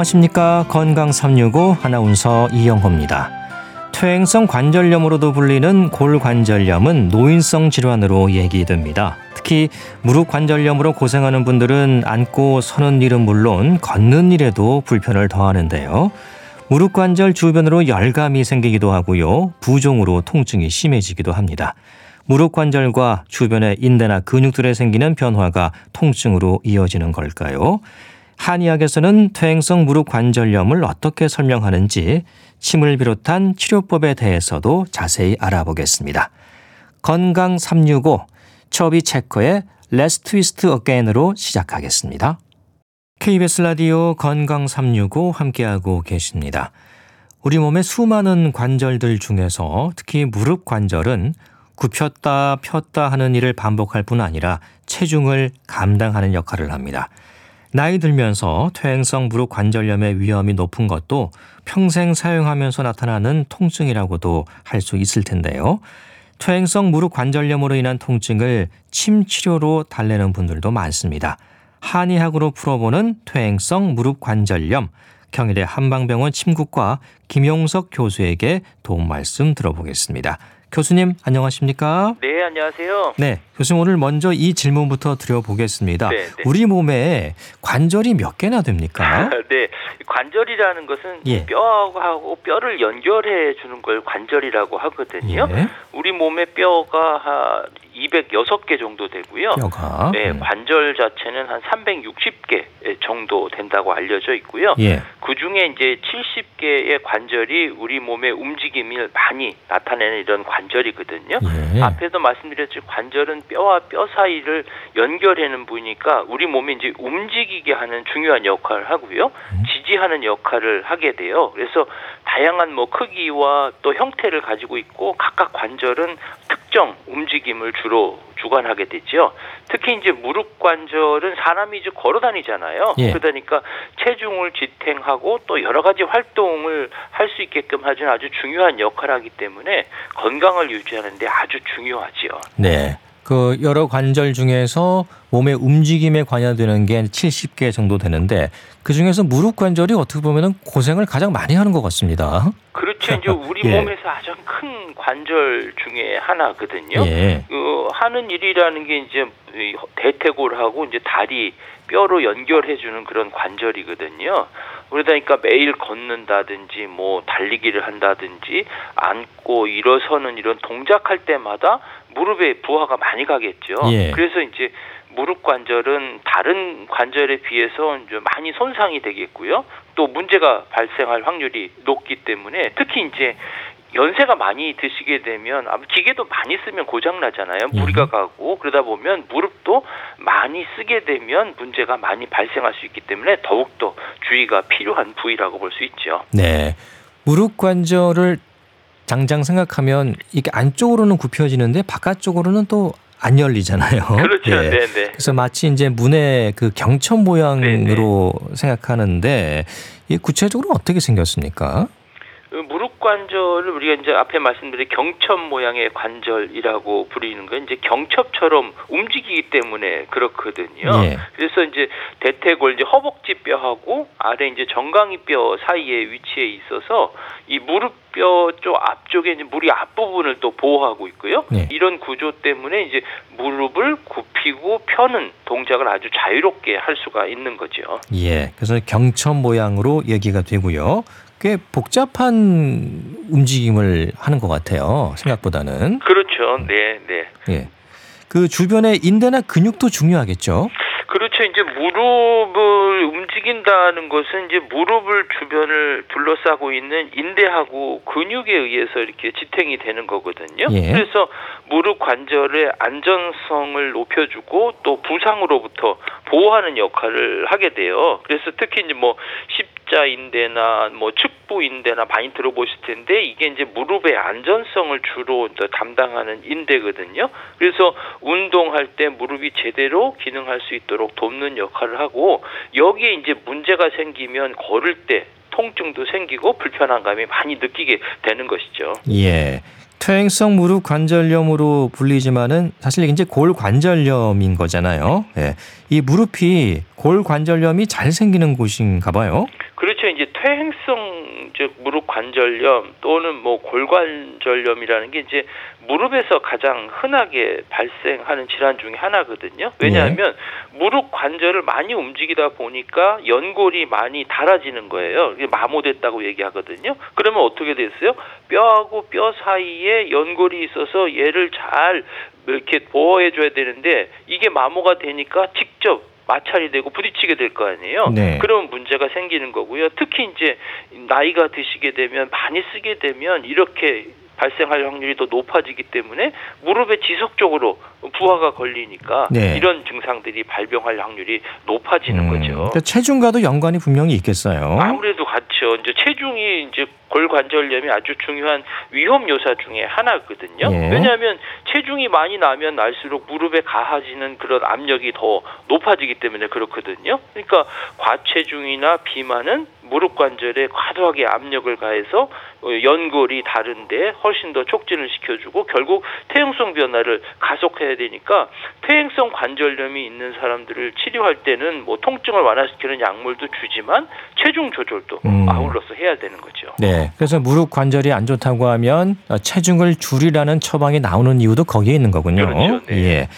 안녕하십니까. 건강 365 아나운서 이영호입니다. 퇴행성 관절염으로도 불리는 골관절염은 노인성 질환으로 얘기됩니다. 특히 무릎 관절염으로 고생하는 분들은 앉고 서는 일은 물론 걷는 일에도 불편을 더하는데요. 무릎 관절 주변으로 열감이 생기기도 하고요. 부종으로 통증이 심해지기도 합니다. 무릎 관절과 주변의 인대나 근육들에 생기는 변화가 통증으로 이어지는 걸까요? 한의학에서는 퇴행성 무릎 관절염을 어떻게 설명하는지 침을 비롯한 치료법에 대해서도 자세히 알아보겠습니다. 건강 365 처비 체커의 Let's Twist Again으로 시작하겠습니다. KBS 라디오 건강 365 함께하고 계십니다. 우리 몸의 수많은 관절들 중에서 특히 무릎 관절은 굽혔다 폈다 하는 일을 반복할 뿐 아니라 체중을 감당하는 역할을 합니다. 나이 들면서 퇴행성 무릎 관절염의 위험이 높은 것도 평생 사용하면서 나타나는 통증이라고도 할 수 있을 텐데요. 퇴행성 무릎 관절염으로 인한 통증을 침 치료로 달래는 분들도 많습니다. 한의학으로 풀어보는 퇴행성 무릎 관절염 경희대 한방병원 침구과 김용석 교수에게 도움 말씀 들어보겠습니다. 교수님 안녕하십니까? 네, 안녕하세요. 네, 교수님 오늘 먼저 이 질문부터 드려보겠습니다. 네, 네. 우리 몸에 관절이 몇 개나 됩니까? 네, 관절이라는 것은 예. 뼈하고 뼈를 연결해 주는 걸 관절이라고 하거든요. 예, 우리 몸의 뼈가 한 206개 정도 되고요. 뼈가. 네, 음. 관절 자체는 한 360개 정도 된다고 알려져 있고요. 예, 그 중에 이제 70개의 관절이 우리 몸의 움직임을 많이 나타내는 이런 관절이거든요. 예. 앞에도 말씀드렸지만 관절은 뼈와 뼈 사이를 연결하는 부위니까 우리 몸이 이제 움직이게 하는 중요한 역할을 하고요. 음. 지지하는 역할을 하게 돼요. 그래서 다양한 뭐 크기와 또 형태를 가지고 있고 각각 관절은 특정 움직임을 주로 주관하게 되죠. 특히 이제 무릎 관절은 사람이 이제 걸어 다니잖아요. 예. 그러니까 체중을 지탱하고 또 여러 가지 활동을 할 수 있게끔 하는 아주 중요한 역할을 하기 때문에 건강을 유지하는데 아주 중요하지요. 네. 그 여러 관절 중에서 몸의 움직임에 관여되는 게 70개 정도 되는데 그 중에서 무릎 관절이 어떻게 보면은 고생을 가장 많이 하는 것 같습니다. 그렇죠. 이제 우리 예. 몸에서 가장 큰 관절 중에 하나거든요. 예. 그 하는 일이라는 게 이제 이 대퇴골하고 이제 다리 뼈로 연결해 주는 그런 관절이거든요. 그러다 보니까 매일 걷는다든지 뭐 달리기를 한다든지 앉고 일어서는 이런 동작할 때마다 무릎에 부하가 많이 가겠죠. 예. 그래서 이제 무릎 관절은 다른 관절에 비해서 이제 많이 손상이 되겠고요. 또 문제가 발생할 확률이 높기 때문에 특히 이제 연세가 많이 드시게 되면 아무 기계도 많이 쓰면 고장 나잖아요. 예. 무리가 가고 그러다 보면 무릎도 많이 쓰게 되면 문제가 많이 발생할 수 있기 때문에 더욱더 주의가 필요한 부위라고 볼 수 있죠. 네. 무릎 관절을 당장 생각하면 이게 안쪽으로는 굽혀지는데 바깥쪽으로는 또 안 열리잖아요. 그렇죠. 예. 네, 네. 그래서 마치 이제 문의 그 경첩 모양으로 생각하는데 이 구체적으로 어떻게 생겼습니까? 그 무릎 관절을 우리가 이제 앞에 말씀드린 경첩 모양의 관절이라고 부르는 건 이제 경첩처럼 움직이기 때문에 그렇거든요. 예. 그래서 이제 대퇴골 이제 허벅지 뼈하고 아래 이제 정강이 뼈 사이에 위치해 있어서 이 무릎 뼈 쪽 앞쪽에 이제 무리 앞부분을 또 보호하고 있고요. 네. 이런 구조 때문에 이제 무릎을 굽히고 펴는 동작을 아주 자유롭게 할 수가 있는 거죠. 예. 그래서 경첩 모양으로 얘기가 되고요. 꽤 복잡한 움직임을 하는 것 같아요. 생각보다는. 그렇죠. 네, 네. 예. 그 주변의 인대나 근육도 중요하겠죠. 그렇죠. 이제 무릎을 움직인다는 것은 이제 무릎을 주변을 둘러싸고 있는 인대하고 근육에 의해서 이렇게 지탱이 되는 거거든요. 예. 그래서 무릎 관절의 안전성을 높여주고 또 부상으로부터 보호하는 역할을 하게 돼요. 그래서 특히 이제 뭐 십자 인대나 뭐 측부 인대나 많이 들어보실 텐데 이게 이제 무릎의 안전성을 주로 또 담당하는 인대거든요. 그래서 운동할 때 무릎이 제대로 기능할 수 있도록 돕는 역할을 하고 여기에 이제 문제가 생기면 걸을 때 통증도 생기고 불편한 감이 많이 느끼게 되는 것이죠. 예. 퇴행성 무릎 관절염으로 불리지만은 사실 이제 골 관절염인 거잖아요. 예. 이 무릎이 골 관절염이 잘 생기는 곳인가 봐요. 그렇죠. 이제 퇴행성 즉 무릎 관절염 또는 뭐 골관절염이라는 게 이제 무릎에서 가장 흔하게 발생하는 질환 중에 하나거든요. 왜냐하면 네. 무릎 관절을 많이 움직이다 보니까 연골이 많이 닳아지는 거예요. 이게 마모됐다고 얘기하거든요. 그러면 어떻게 됐어요? 뼈하고 뼈 사이에 연골이 있어서 얘를 잘 이렇게 보호해 줘야 되는데 이게 마모가 되니까 직접 마찰이 되고 부딪히게 될 거 아니에요. 네. 그러면 문제가 생기는 거고요. 특히 이제 나이가 드시게 되면 많이 쓰게 되면 이렇게 발생할 확률이 더 높아지기 때문에 무릎에 지속적으로 부하가 걸리니까 네. 이런 증상들이 발병할 확률이 높아지는 음, 거죠. 그러니까 체중과도 연관이 분명히 있겠어요. 아무래도 같죠. 이제 체중이 이제 골관절염이 아주 중요한 위험 요사 중에 하나거든요. 예. 왜냐하면 체중이 많이 나면 날수록 무릎에 가해지는 그런 압력이 더 높아지기 때문에 그렇거든요. 그러니까 과체중이나 비만은 무릎 관절에 과도하게 압력을 가해서 어, 연골이 다른데 훨씬 더 촉진을 시켜주고 결국 퇴행성 변화를 가속해야 되니까 퇴행성 관절염이 있는 사람들을 치료할 때는 뭐 통증을 완화시키는 약물도 주지만 체중 조절도 음. 아울러서 해야 되는 거죠. 네, 그래서 무릎 관절이 안 좋다고 하면 체중을 줄이라는 처방이 나오는 이유도 거기에 있는 거군요. 그렇죠. 네. 예.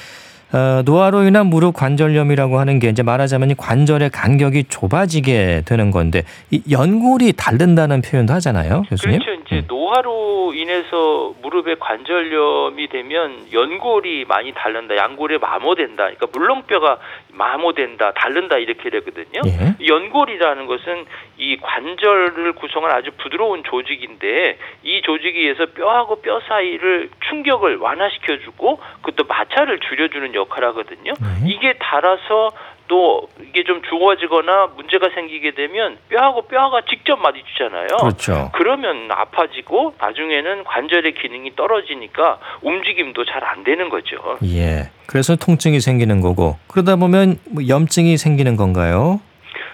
어, 노화로 인한 무릎 관절염이라고 하는 게 이제 말하자면 관절의 간격이 좁아지게 되는 건데 이 연골이 닳는다는 표현도 하잖아요, 교수님. 그렇죠. 이제 음. 노화로 인해서 무릎에 관절염이 되면 연골이 많이 닳는다, 양골에 마모된다. 그러니까 물렁뼈가 마모된다, 닳는다 이렇게 되거든요. 예. 연골이라는 것은 이 관절을 구성한 아주 부드러운 조직인데 이 조직에 의해서 뼈하고 뼈 사이를 충격을 완화시켜주고 그것도 마찰을 줄여주는 역할을 하거든요. 네. 이게 닳아서 또 이게 좀 죽어지거나 문제가 생기게 되면 뼈하고 뼈가 직접 마주치잖아요. 그렇죠. 그러면 아파지고 나중에는 관절의 기능이 떨어지니까 움직임도 잘 안 되는 거죠. 예. 그래서 통증이 생기는 거고 그러다 보면 뭐 염증이 생기는 건가요?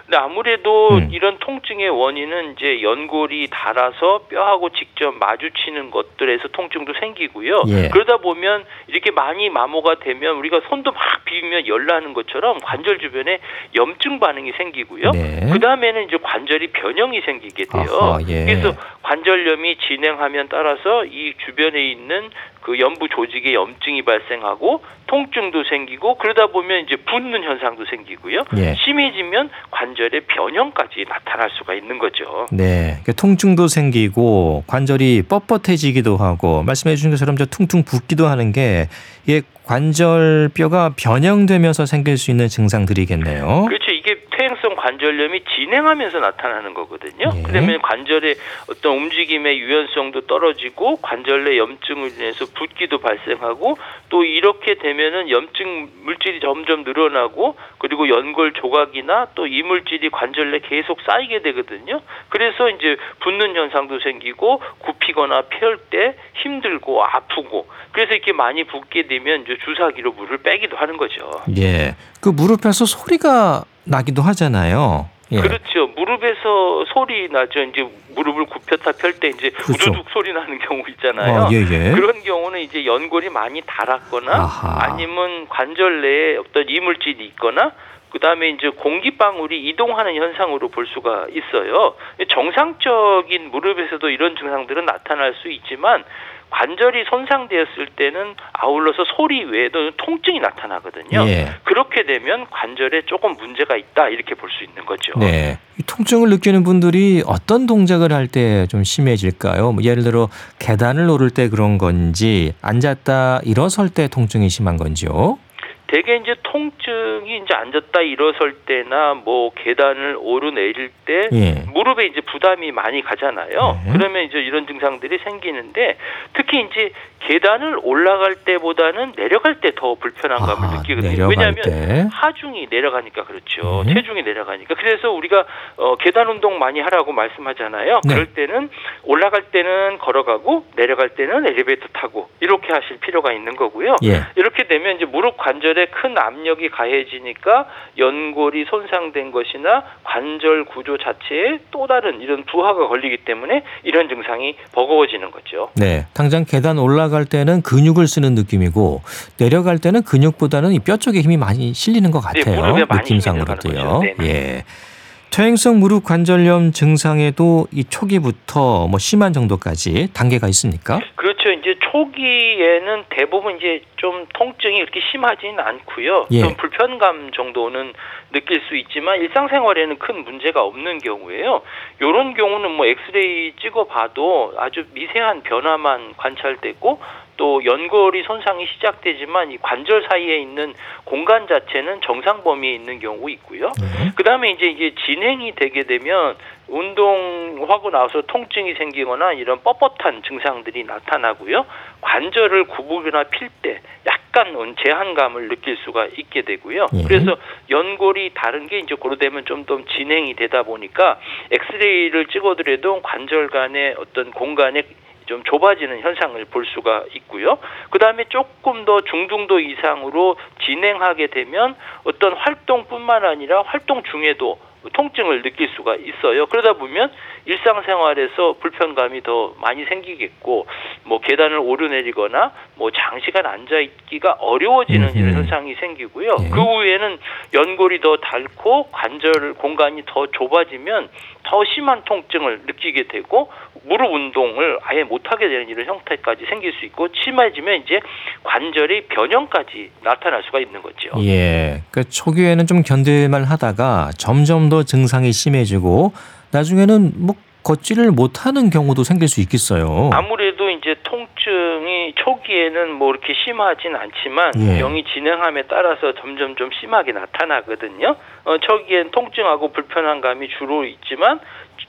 근데 아무래도 음. 이런 통증의 원인은 이제 연골이 닳아서 뼈하고 직접 마주치는 것들에서 통증도 생기고요. 예. 그러다 보면 이렇게 많이 마모가 되면 우리가 손도 막 비비면 열나는 것처럼 관절 주변에 염증 반응이 생기고요. 네. 그 다음에는 이제 관절이 변형이 생기게 돼요. 아하, 예. 그래서 관절염이 진행하면 따라서 이 주변에 있는 그 연부 조직에 염증이 발생하고 통증도 생기고 그러다 보면 이제 붓는 현상도 생기고요. 예. 심해지면 관절 의 변형까지 나타날 수가 있는 거죠. 네, 그러니까 통증도 생기고 관절이 뻣뻣해지기도 하고 말씀해 주신 것처럼 저 퉁퉁 붓기도 하는 게 이게 관절뼈가 변형되면서 생길 수 있는 증상들이겠네요. 그렇죠. 이게 퇴행성 관절염이 진행하면서 나타나는 거거든요. 네. 그러면 관절의 어떤 움직임의 유연성도 떨어지고 관절 내 염증을 인해서 붓기도 발생하고 또 이렇게 되면은 염증 물질이 점점 늘어나고 그리고 연골 조각이나 또 이물질이 관절 내 계속 쌓이게 되거든요. 그래서 이제 붓는 현상도 생기고 굽히거나 펼 때 힘들고 아프고 그래서 이렇게 많이 붓게 되면 이제 주사기로 물을 빼기도 하는 거죠. 예. 그 무릎에서 소리가 나기도 하잖아요. 예. 그렇죠. 무릎에서 소리 나죠. 이제 무릎을 굽혔다 펼 때 이제 그렇죠. 우두둑 소리 나는 경우 있잖아요. 어, 예, 예. 그런 경우는 이제 연골이 많이 닳았거나 아하. 아니면 관절 내에 어떤 이물질이 있거나 그다음에 이제 공기방울이 이동하는 현상으로 볼 수가 있어요. 정상적인 무릎에서도 이런 증상들은 나타날 수 있지만 관절이 손상되었을 때는 아울러서 소리 외에도 통증이 나타나거든요. 예. 그렇게 되면 관절에 조금 문제가 있다 이렇게 볼 수 있는 거죠. 네. 통증을 느끼는 분들이 어떤 동작을 할 때 좀 심해질까요? 뭐 예를 들어 계단을 오를 때 그런 건지 앉았다 일어설 때 통증이 심한 건지요? 대개 이제 통증이 이제 앉았다 일어설 때나 뭐 계단을 오르내릴 때 예. 무릎에 이제 부담이 많이 가잖아요. 예. 그러면 이제 이런 증상들이 생기는데 특히 이제 계단을 올라갈 때보다는 내려갈 때 더 불편한 감을 아, 느끼거든요. 왜냐하면 때. 하중이 내려가니까 그렇죠. 예. 체중이 내려가니까. 그래서 우리가 어, 계단 운동 많이 하라고 말씀하잖아요. 네. 그럴 때는 올라갈 때는 걸어가고 내려갈 때는 엘리베이터 타고 이렇게 하실 필요가 있는 거고요. 예. 이렇게 되면 이제 무릎 관절 관절에 큰 압력이 가해지니까 연골이 손상된 것이나 관절 구조 자체에 또 다른 이런 부하가 걸리기 때문에 이런 증상이 버거워지는 거죠. 네. 당장 계단 올라갈 때는 근육을 쓰는 느낌이고 내려갈 때는 근육보다는 뼈 쪽에 힘이 많이 실리는 것 같아요. 네, 느낌상으로도요. 예. 퇴행성 무릎 관절염 증상에도 이 초기부터 뭐 심한 정도까지 단계가 있습니까? 그렇죠. 이제 초기에는 대부분 이제 좀 통증이 이렇게 심하지는 않고요. 예. 좀 불편감 정도는 느낄 수 있지만 일상생활에는 큰 문제가 없는 경우에요. 이런 경우는 뭐 엑스레이 찍어봐도 아주 미세한 변화만 관찰되고 또 연골이 손상이 시작되지만 이 관절 사이에 있는 공간 자체는 정상 범위에 있는 경우 있고요. 네. 그다음에 이제 이게 진행이 되게 되면 운동하고 나서 통증이 생기거나 이런 뻣뻣한 증상들이 나타나고요. 관절을 구부거나 필 때 약간 제한감을 느낄 수가 있게 되고요. 예. 그래서 연골이 다른 게 이제 고로 되면 좀 더 진행이 되다 보니까 엑스레이를 찍어더라도 관절 간의 어떤 공간에 좀 좁아지는 현상을 볼 수가 있고요. 그 다음에 조금 더 중등도 이상으로 진행하게 되면 어떤 활동뿐만 아니라 활동 중에도 통증을 느낄 수가 있어요. 그러다 보면 일상생활에서 불편감이 더 많이 생기겠고, 뭐 계단을 오르내리거나 뭐 장시간 앉아 있기가 어려워지는. 이런 현상이 생기고요. 예. 그 후에는 연골이 더 닳고 관절 공간이 더 좁아지면 더 심한 통증을 느끼게 되고 무릎 운동을 아예 못하게 되는 이런 형태까지 생길 수 있고 심해지면 이제 관절의 변형까지 나타날 수가 있는 거죠. 예. 그 초기에는 좀 견딜만 하다가 점점 더 증상이 심해지고 나중에는 뭐 걷지를 못하는 경우도 생길 수 있겠어요. 아무래도 이제 통증이 초기에는 뭐 이렇게 심하진 않지만 예. 병이 진행함에 따라서 점점 좀 심하게 나타나거든요. 어, 초기엔 통증하고 불편한 감이 주로 있지만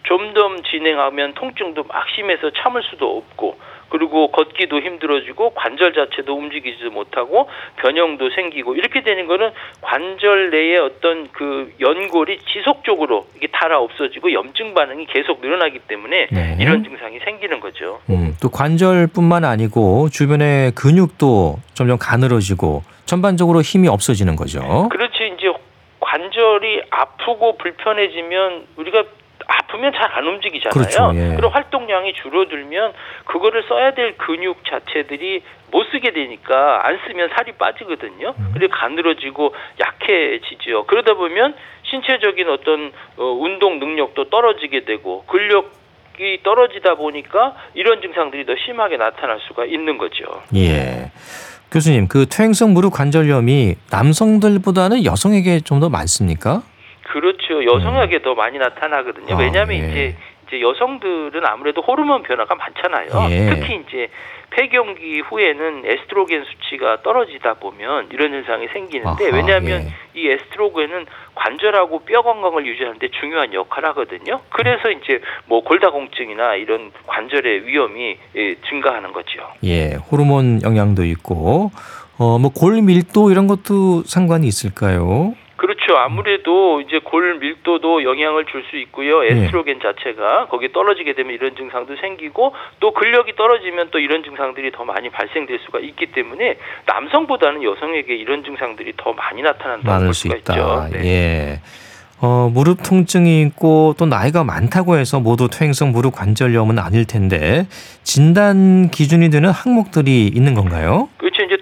점점 진행하면 통증도 막 심해서 참을 수도 없고 그리고 걷기도 힘들어지고 관절 자체도 움직이지도 못하고 변형도 생기고 이렇게 되는 거는 관절 내에 어떤 그 연골이 지속적으로 이게 달아 없어지고 염증 반응이 계속 늘어나기 때문에 네. 이런 증상이 생기는 거죠. 음, 또 관절뿐만 아니고 주변의 근육도 점점 가늘어지고 전반적으로 힘이 없어지는 거죠. 그렇지 이제 관절이 아프고 불편해지면 우리가 아프면 잘 안 움직이잖아요. 그렇죠, 예. 리고 활동량이 줄어들면 그거를 써야 될 근육 자체들이 못 쓰게 되니까 안 쓰면 살이 빠지거든요. 음. 그리고 가늘어지고 약해지죠. 그러다 보면 신체적인 어떤 어, 운동 능력도 떨어지게 되고 근력 이 떨어지다 보니까 이런 증상들이 더 심하게 나타날 수가 있는 거죠. 예. 교수님, 그 퇴행성 무릎 관절염이 남성들보다는 여성에게 좀 더 많습니까? 그렇죠. 여성에게 더 많이 나타나거든요. 아, 왜냐하면 예. 이제 이제 여성들은 아무래도 호르몬 변화가 많잖아요. 예. 특히 이제 폐경기 후에는 에스트로겐 수치가 떨어지다 보면 이런 현상이 생기는데 아하, 왜냐하면 예. 이 에스트로겐은 관절하고 뼈 건강을 유지하는데 중요한 역할을 하거든요. 그래서 이제 뭐 골다공증이나 이런 관절의 위험이 예, 증가하는 거죠. 예, 호르몬 영향도 있고 어 뭐 골 밀도 이런 것도 상관이 있을까요? 그렇죠. 아무래도 이제 골 밀도도 영향을 줄 수 있고요. 예. 에스트로겐 자체가 거기 떨어지게 되면 이런 증상도 생기고 또 근력이 떨어지면 또 이런 증상들이 더 많이 발생될 수가 있기 때문에 남성보다는 여성에게 이런 증상들이 더 많이 나타난다고 많을 볼수 수가 있다. 있죠. 네. 예. 어, 무릎 통증이 있고 또 나이가 많다고 해서 모두 퇴행성 무릎 관절염은 아닐 텐데 진단 기준이 되는 항목들이 있는 건가요? 그렇죠. 이제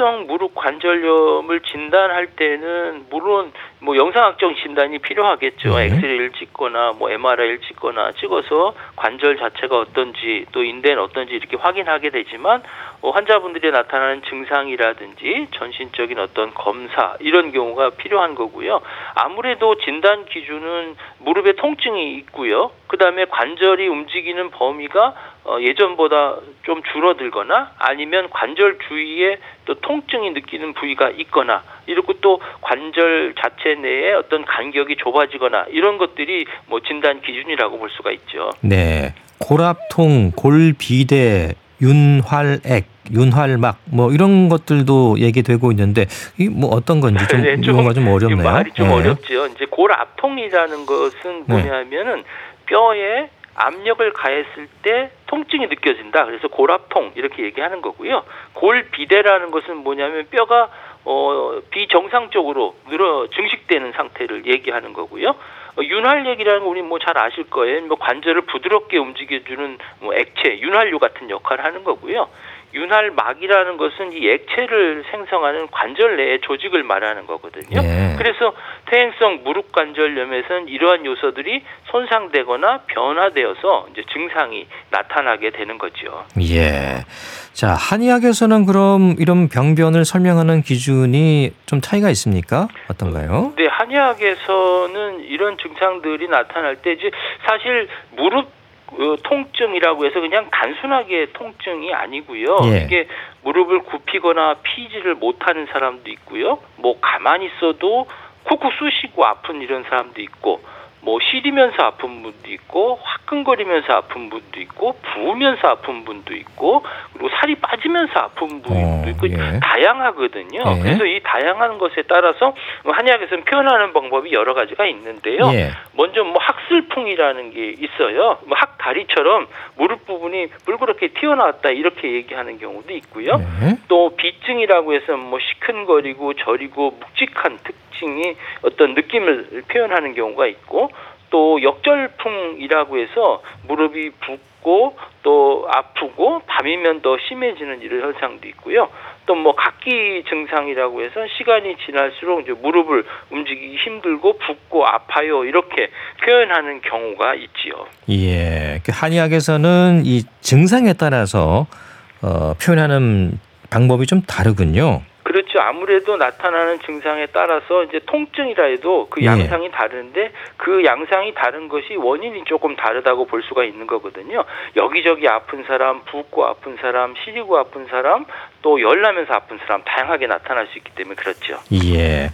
퇴행성 무릎 관절염을 진단할 때는 물론 뭐 영상학적 진단이 필요하겠죠. 네. 엑스레이를 찍거나 뭐 MRI를 찍거나 찍어서 관절 자체가 어떤지 또 인대는 어떤지 이렇게 확인하게 되지만 어, 환자분들이 나타나는 증상이라든지 전신적인 어떤 검사 이런 경우가 필요한 거고요. 아무래도 진단 기준은 무릎에 통증이 있고요. 그다음에 관절이 움직이는 범위가 어, 예전보다 좀 줄어들거나 아니면 관절 주위에 또 통증이 느끼는 부위가 있거나 이렇고 또 관절 자체 내에 어떤 간격이 좁아지거나 이런 것들이 뭐 진단 기준이라고 볼 수가 있죠. 네. 골압통, 골비대, 윤활액, 윤활막 뭐 이런 것들도 얘기되고 있는데 이 뭐 어떤 건지 좀 네, 좀 용어가 좀이 어렵네요. 말이 좀 예. 어렵죠. 이제 골압통이라는 것은 네. 뭐냐면은 뼈에 압력을 가했을 때 통증이 느껴진다. 그래서 골압통 이렇게 얘기하는 거고요. 골비대라는 것은 뭐냐면 뼈가 어, 비정상적으로 늘어 증식되는 상태를 얘기하는 거고요. 어, 윤활액이라는 거 우리 뭐 잘 아실 거예요. 뭐 관절을 부드럽게 움직여주는 뭐 액체, 윤활유 같은 역할을 하는 거고요. 윤활막이라는 것은 이 액체를 생성하는 관절 내의 조직을 말하는 거거든요. 예. 그래서 퇴행성 무릎 관절염에서는 이러한 요소들이 손상되거나 변화되어서 이제 증상이 나타나게 되는 거죠. 예. 자, 한의학에서는 그럼 이런 병변을 설명하는 기준이 좀 차이가 있습니까? 어떤가요? 네, 한의학에서는 이런 증상들이 나타날 때 이제 사실 무릎 어, 통증이라고 해서 그냥 단순하게 통증이 아니고요. 예. 이게 무릎을 굽히거나 피지를 못하는 사람도 있고요. 뭐 가만히 있어도 쿡쿡 쑤시고 아픈 이런 사람도 있고 뭐 시리면서 아픈 분도 있고 화끈거리면서 아픈 분도 있고 부으면서 아픈 분도 있고 그리고 살이 빠지면서 아픈 분도 어, 있고 예. 다양하거든요. 예. 그래서 이 다양한 것에 따라서 한의학에서는 표현하는 방법이 여러 가지가 있는데요. 예. 먼저 뭐 학슬풍이라는 게 있어요. 뭐 학다리처럼 무릎 부분이 뿔그렇게 튀어나왔다 이렇게 얘기하는 경우도 있고요. 네. 또 비증이라고 해서 뭐 시큰거리고 저리고 묵직한 특 징이 어떤 느낌을 표현하는 경우가 있고 또 역절풍이라고 해서 무릎이 붓고 또 아프고 밤이면 더 심해지는 이런 현상도 있고요. 또 뭐 각기 증상이라고 해서 시간이 지날수록 이제 무릎을 움직이기 힘들고 붓고 아파요 이렇게 표현하는 경우가 있지요. 예. 그 한의학에서는 이 증상에 따라서 어, 표현하는 방법이 좀 다르군요. 그렇죠. 아무래도 나타나는 증상에 따라서 이제 통증이라 해도 그 예. 양상이 다른데 그 양상이 다른 것이 원인이 조금 다르다고 볼 수가 있는 거거든요. 여기저기 아픈 사람, 붓고 아픈 사람, 시리고 아픈 사람, 또 열나면서 아픈 사람 다양하게 나타날 수 있기 때문에 그렇죠. 예.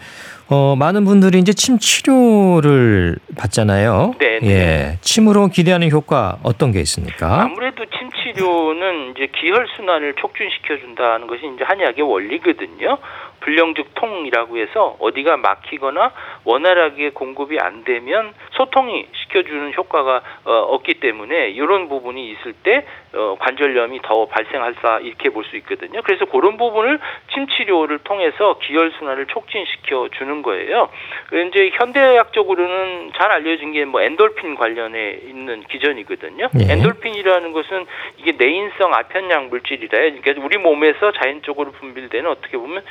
어, 많은 분들이 이제 침 치료를 받잖아요. 네, 네. 예. 침으로 기대하는 효과 어떤 게 있습니까? 아무래도 침 치료는 이제 기혈 순환을 촉진시켜 준다는 것이 이제 한의학의 원리거든요. 불량즉 통이라고 해서 어디가 막히거나 원활하게 공급이 안 되면 소통이 시켜주는 효과가 어, 없기 때문에 이런 부분이 있을 때 어, 관절염이 더 발생할사 이렇게 볼 수 있거든요. 그래서 그런 부분을 침 치료를 통해서 기혈 순환을 촉진시켜 주는 거예요. 이제 현대학적으로는 잘 알려진 게 뭐 엔돌핀 관련해 있는 기전이거든요. 예. 엔돌핀이라는 것은 이게 내인성 아편양 물질이라요. 그러니까 우리 몸에서 자연적으로 분비되는 어떻게 보면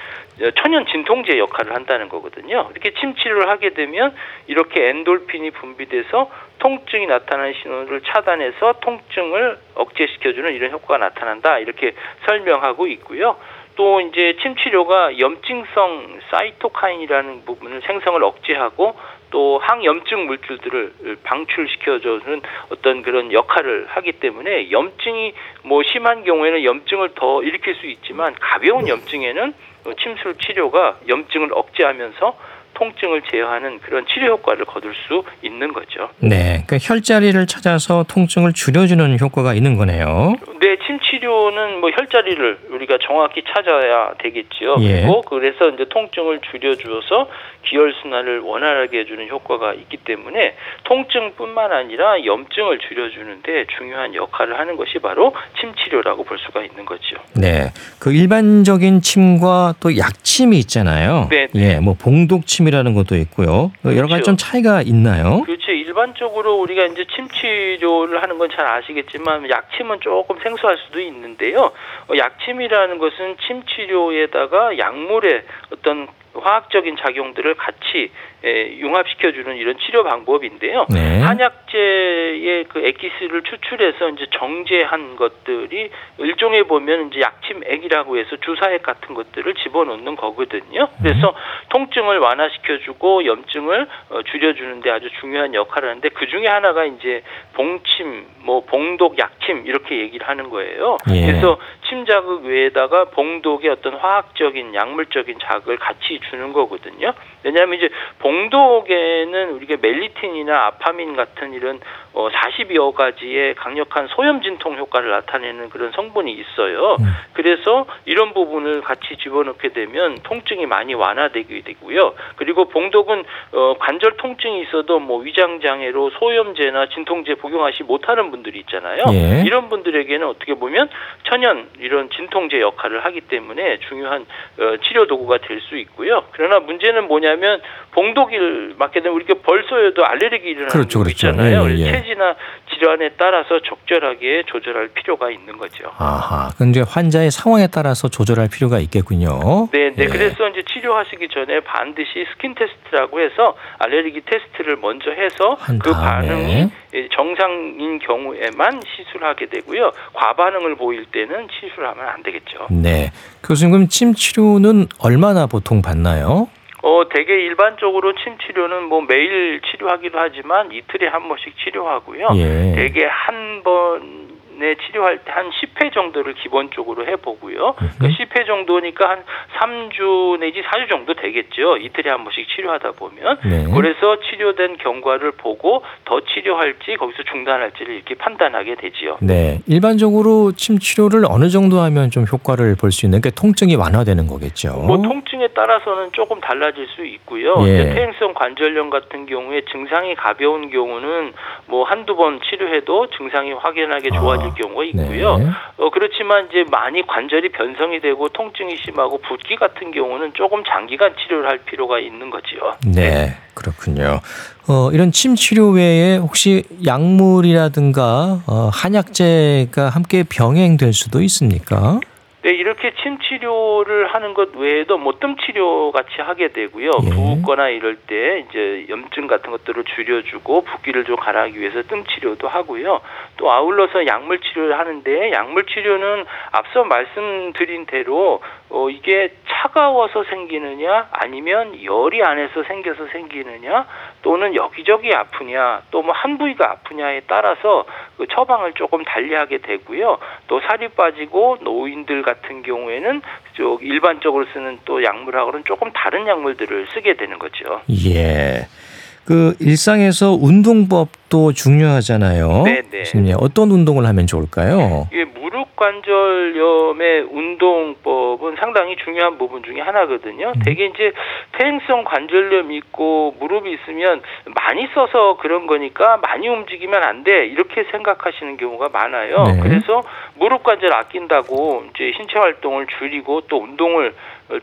천연 진통제 역할을 한다는 거거든요. 이렇게 침 치료를 하게 되면 이렇게 엔돌핀이 분비돼서 통증이 나타나는 신호를 차단해서 통증을 억제시켜주는 이런 효과가 나타난다. 이렇게 설명하고 있고요. 또 이제 침 치료가 염증성 사이토카인이라는 부분을 생성을 억제하고 또 항염증 물질들을 방출시켜주는 어떤 그런 역할을 하기 때문에 염증이 뭐 심한 경우에는 염증을 더 일으킬 수 있지만 가벼운 염증에는 침술 치료가 염증을 억제하면서 통증을 제어하는 그런 치료 효과를 거둘 수 있는 거죠. 네. 그 혈자리를 찾아서 통증을 줄여주는 효과가 있는 거네요. 네, 침 치료는 뭐 혈자리를 우리가 정확히 찾아야 되겠지요. 예. 그리고 그래서 이제 통증을 줄여주어서 기혈 순환을 원활하게 해주는 효과가 있기 때문에 통증뿐만 아니라 염증을 줄여주는데 중요한 역할을 하는 것이 바로 침 치료라고 볼 수가 있는 거죠. 네. 그 일반적인 침과 또 약침이 있잖아요. 네, 예. 뭐 봉독침 이라는 것도 있고요. 여러 가지 그렇죠. 좀 차이가 있나요? 그렇죠. 일반적으로 우리가 이제 침 치료를 하는 건 잘 아시겠지만 약침은 조금 생소할 수도 있는데요. 어, 약침이라는 것은 침 치료에다가 약물의 어떤 화학적인 작용들을 같이 에, 융합시켜주는 이런 치료 방법인데요. 네. 한약재의 그 액기스를 추출해서 이제 정제한 것들이 일종의 보면 이제 약침액이라고 해서 주사액 같은 것들을 집어넣는 거거든요. 그래서 통증을 완화시켜주고 염증을 어, 줄여주는데 아주 중요한 역할을 하는데 그 중에 하나가 이제 봉침, 뭐 봉독, 약침 이렇게 얘기를 하는 거예요. 예. 그래서 침 자극 외에다가 봉독의 어떤 화학적인 약물적인 자극을 같이 주는 거거든요. 왜냐하면 이제 봉 독에는 우리가 멜리틴이나 아파민 같은 이런 어 40여 가지의 강력한 소염 진통 효과를 나타내는 그런 성분이 있어요. 음. 그래서 이런 부분을 같이 집어넣게 되면 통증이 많이 완화되게 되고요. 그리고 봉독은 어 관절 통증이 있어도 뭐 위장 장애로 소염제나 진통제 복용하시 못하는 분들이 있잖아요. 예. 이런 분들에게는 어떻게 보면 천연 이런 진통제 역할을 하기 때문에 중요한 어, 치료 도구가 될 수 있고요. 그러나 문제는 뭐냐면 봉독을 맞게 되면 우리가 벌 쏘여도 알레르기 일어나는 그렇죠, 그렇죠. 있잖아요. 예, 예. 체질이나 질환에 따라서 적절하게 조절할 필요가 있는 거죠. 아하. 이제 환자의 상황에 따라서 조절할 필요가 있겠군요. 네, 네. 예. 그래서 이제 치료하시기 전에 반드시 skin test라고 해서 알레르기 테스트를 먼저 해서 한 그. 반응이 예, 정상인 경우에만 시술하게 되고요. 과반응을 보일 때는 시술하면 안 되겠죠. 네. 교수님 그럼 침 치료는 얼마나 보통 받나요? 어, 대개 일반적으로 침 치료는 뭐 매일 치료하기도 하지만 이틀에 한 번씩 치료하고요. 예. 대개 한번 에 치료할 때 한 10회 정도를 기본적으로 해보고요. 그 10회 정도니까 한 3주 내지 4주 정도 되겠죠. 이틀에 한 번씩 치료하다 보면. 네. 그래서 치료된 경과를 보고 더 치료할지 거기서 중단할지를 이렇게 판단하게 되지요. 네. 일반적으로 침 치료를 어느 정도 하면 좀 효과를 볼 수 있는 게 통증이 완화되는 거겠죠. 뭐 통증에 따라서는 조금 달라질 수 있고요. 예. 퇴행성 관절염 같은 경우에 증상이 가벼운 경우는 뭐 한두 번 치료해도 증상이 확연하게 좋아 질 아, 경우가 있고요. 네. 어, 그렇지만 이제 많이 관절이 변성이 되고 통증이 심하고 붓기 같은 경우는 조금 장기간 치료를 할 필요가 있는 거지요. 네, 그렇군요. 어, 이런 침 치료 외에 혹시 약물이라든가 어, 한약재가 함께 병행될 수도 있습니까? 네, 이렇게 침 치료를 하는 것 외에도 뭐 뜸 치료 같이 하게 되고요. 예. 부었거나 이럴 때 이제 염증 같은 것들을 줄여주고 붓기를 좀 가라하기 위해서 뜸 치료도 하고요. 또 아울러서 약물 치료를 하는데 약물 치료는 앞서 말씀드린 대로 어 이게 차가워서 생기느냐 아니면 열이 안에서 생겨서 생기느냐 또는 여기저기 아프냐 또 뭐 한 부위가 아프냐에 따라서 그 처방을 조금 달리하게 되고요. 또 살이 빠지고 노인들 같은 경우에는 쪽 일반적으로 쓰는 또 약물하고는 조금 다른 약물들을 쓰게 되는 거죠. 예. 그 일상에서 운동법도 중요하잖아요. 네, 네. 어떤 운동을 하면 좋을까요? 이게 무릎 관절염의 운동법은 상당히 중요한 부분 중에 하나거든요. 대개 이제 퇴행성 관절염이 있고 무릎이 있으면 많이 써서 그런 거니까 많이 움직이면 안 돼. 이렇게 생각하시는 경우가 많아요. 네. 그래서 무릎 관절 아낀다고 이제 신체 활동을 줄이고 또 운동을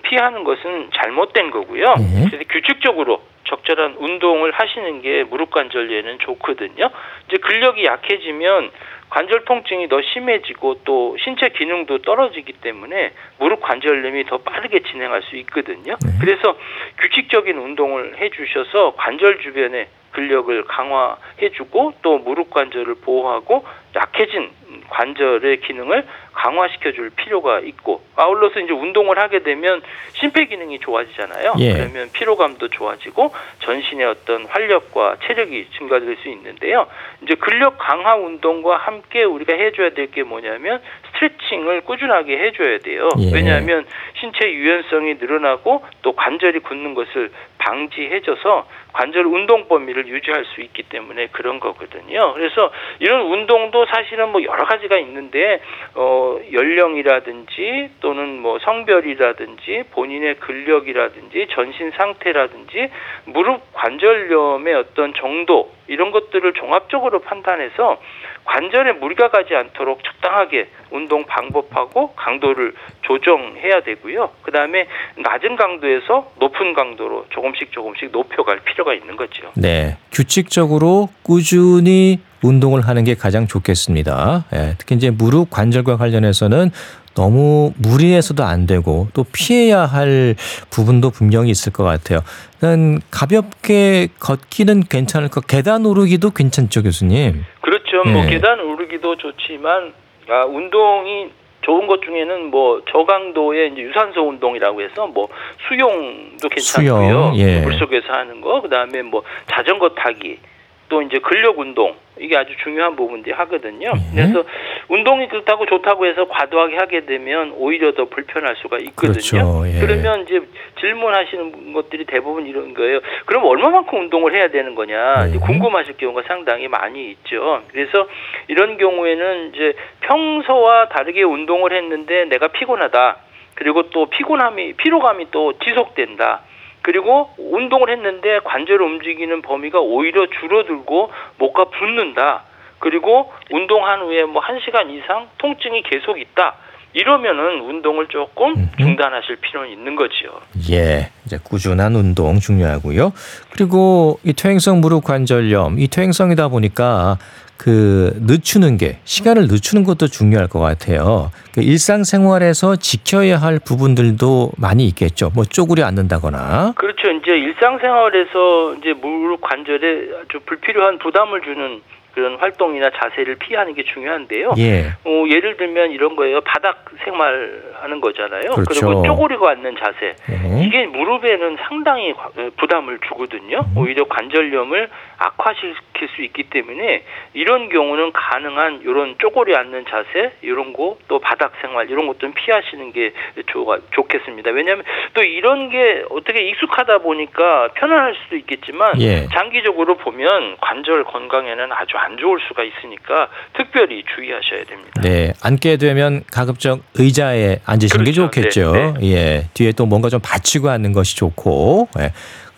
피하는 것은 잘못된 거고요. 네. 그래서 규칙적으로 적절한 운동을 하시는 게 무릎 관절염에는 좋거든요. 이제 근력이 약해지면 관절 통증이 더 심해지고 또 신체 기능도 떨어지기 때문에 무릎 관절염이 더 빠르게 진행할 수 있거든요. 네. 그래서 규칙적인 운동을 해 주셔서 관절 주변에 근력을 강화해 주고 또 무릎 관절을 보호하고 약해진 관절의 기능을 강화시켜 줄 필요가 있고 아울러서 이제 운동을 하게 되면 심폐 기능이 좋아지잖아요. 예. 그러면 피로감도 좋아지고 전신의 어떤 활력과 체력이 증가될 수 있는데요. 이제 근력 강화 운동과 함께 우리가 해 줘야 될 게 뭐냐면 스트레칭을 꾸준하게 해줘야 돼요. 예. 왜냐하면 신체 유연성이 늘어나고 또 관절이 굳는 것을 방지해줘서 관절 운동 범위를 유지할 수 있기 때문에 그런 거거든요. 그래서 이런 운동도 사실은 뭐 여러 가지가 있는데 어 연령이라든지 또는 뭐 성별이라든지 본인의 근력이라든지 전신 상태라든지 무릎 관절염의 어떤 정도 이런 것들을 종합적으로 판단해서 관절에 무리가 가지 않도록 적당하게 운동 방법하고 강도를 조정해야 되고요. 그 다음에 낮은 강도에서 높은 강도로 조금씩 조금씩 높여갈 필요가 있는 거죠. 네. 규칙적으로 꾸준히 운동을 하는 게 가장 좋겠습니다. 예, 특히 이제 무릎 관절과 관련해서는 너무 무리해서도 안 되고 또 피해야 할 부분도 분명히 있을 것 같아요. 난 가볍게 걷기는 괜찮을 것, 계단 오르기도 괜찮죠, 교수님? 그렇죠. 뭐 예. 계단 오르기도 좋지만 아, 운동이 좋은 것 중에는 뭐 저강도의 이제 유산소 운동이라고 해서 뭐 수영도 괜찮고요. 수영, 예. 물 속에서 하는 거, 그다음에 뭐 자전거 타기, 또 이제 근력 운동 이게 아주 중요한 부분들이 하거든요. 예. 그래서 운동이 그렇다고 좋다고 해서 과도하게 하게 되면 오히려 더 불편할 수가 있거든요. 그렇죠, 예. 그러면 이제 질문하시는 것들이 대부분 이런 거예요. 그럼 얼마만큼 운동을 해야 되는 거냐 네. 궁금하실 경우가 상당히 많이 있죠. 그래서 이런 경우에는 이제 평소와 다르게 운동을 했는데 내가 피곤하다. 그리고 또 피곤함이 피로감이 또 지속된다. 그리고 운동을 했는데 관절을 움직이는 범위가 오히려 줄어들고 목과 붓는다. 그리고 운동한 후에 뭐한 시간 이상 통증이 계속 있다. 이러면은 운동을 조금. 중단하실 필요는 있는 거지요. 예, 이제 꾸준한 운동 중요하고요. 그리고 이 퇴행성 무릎 관절염, 이 퇴행성이다 보니까 그 늦추는 게 시간을 늦추는 것도 중요할 것 같아요. 그 일상생활에서 지켜야 할 부분들도 많이 있겠죠. 뭐 쪼그려 앉는다거나. 그렇죠. 이제 일상생활에서 이제 무릎 관절에 아주 불필요한 부담을 주는 그런 활동이나 자세를 피하는 게 중요한데요. 예, 어, 예를 들면 이런 거예요. 바닥 생활하는 거잖아요. 그렇죠. 리고 쪼그리고 앉는 자세. 예. 이게 무릎에는 상당히 과- 어, 부담을 주거든요. 오히려 관절염을 악화시킬 수 있기 때문에 이런 경우는 가능한 이런 쪼그려 앉는 자세, 이런 거 또 바닥 생활 이런 것들은 피하시는 게 좋, 좋겠습니다. 왜냐하면 또 이런 게 어떻게 익숙하다 보니까 편안할 수도 있겠지만 예. 장기적으로 보면 관절 건강에는 아주 안 좋을 수가 있으니까 특별히 주의하셔야 됩니다. 네, 앉게 되면 가급적 의자에 앉으시는 게 그렇죠. 좋겠죠. 네, 예, 뒤에 또 뭔가 좀 받치고 앉는 것이 좋고, 예.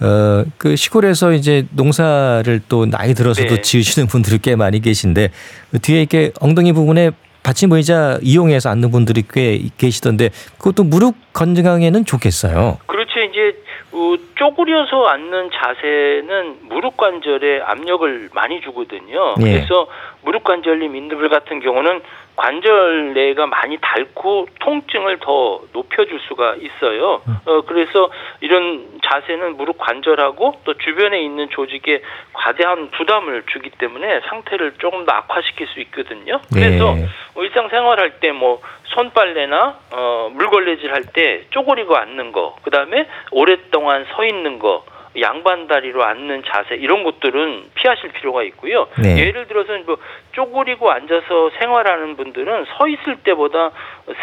어, 그 시골에서 이제 농사를 또 나이 들어서도 네. 지으시는 분들이 꽤 많이 계신데, 그 뒤에 이렇게 엉덩이 부분에 받침 의자 이용해서 앉는 분들이 꽤 계시던데, 그것도 무릎 건강에는 좋겠어요. 그렇죠. 이제 어, 쪼그려서 앉는 자세는 무릎 관절에 압력을 많이 주거든요. 예. 그래서 무릎 관절염 인들 같은 경우는 관절 내가 많이 닳고 통증을 더 높여줄 수가 있어요. 어, 그래서 이런 자세는 무릎 관절하고 또 주변에 있는 조직에 과대한 부담을 주기 때문에 상태를 조금 더 악화시킬 수 있거든요. 그래서 네. 뭐 일상생활할 때 뭐 손빨래나 어, 물걸레질 할 때 쪼그리고 앉는 거, 그 다음에 오랫동안 서 있는 거, 양반 다리로 앉는 자세 이런 것들은 피하실 필요가 있고요. 네. 예를 들어서 뭐 쪼그리고 앉아서 생활하는 분들은 서 있을 때보다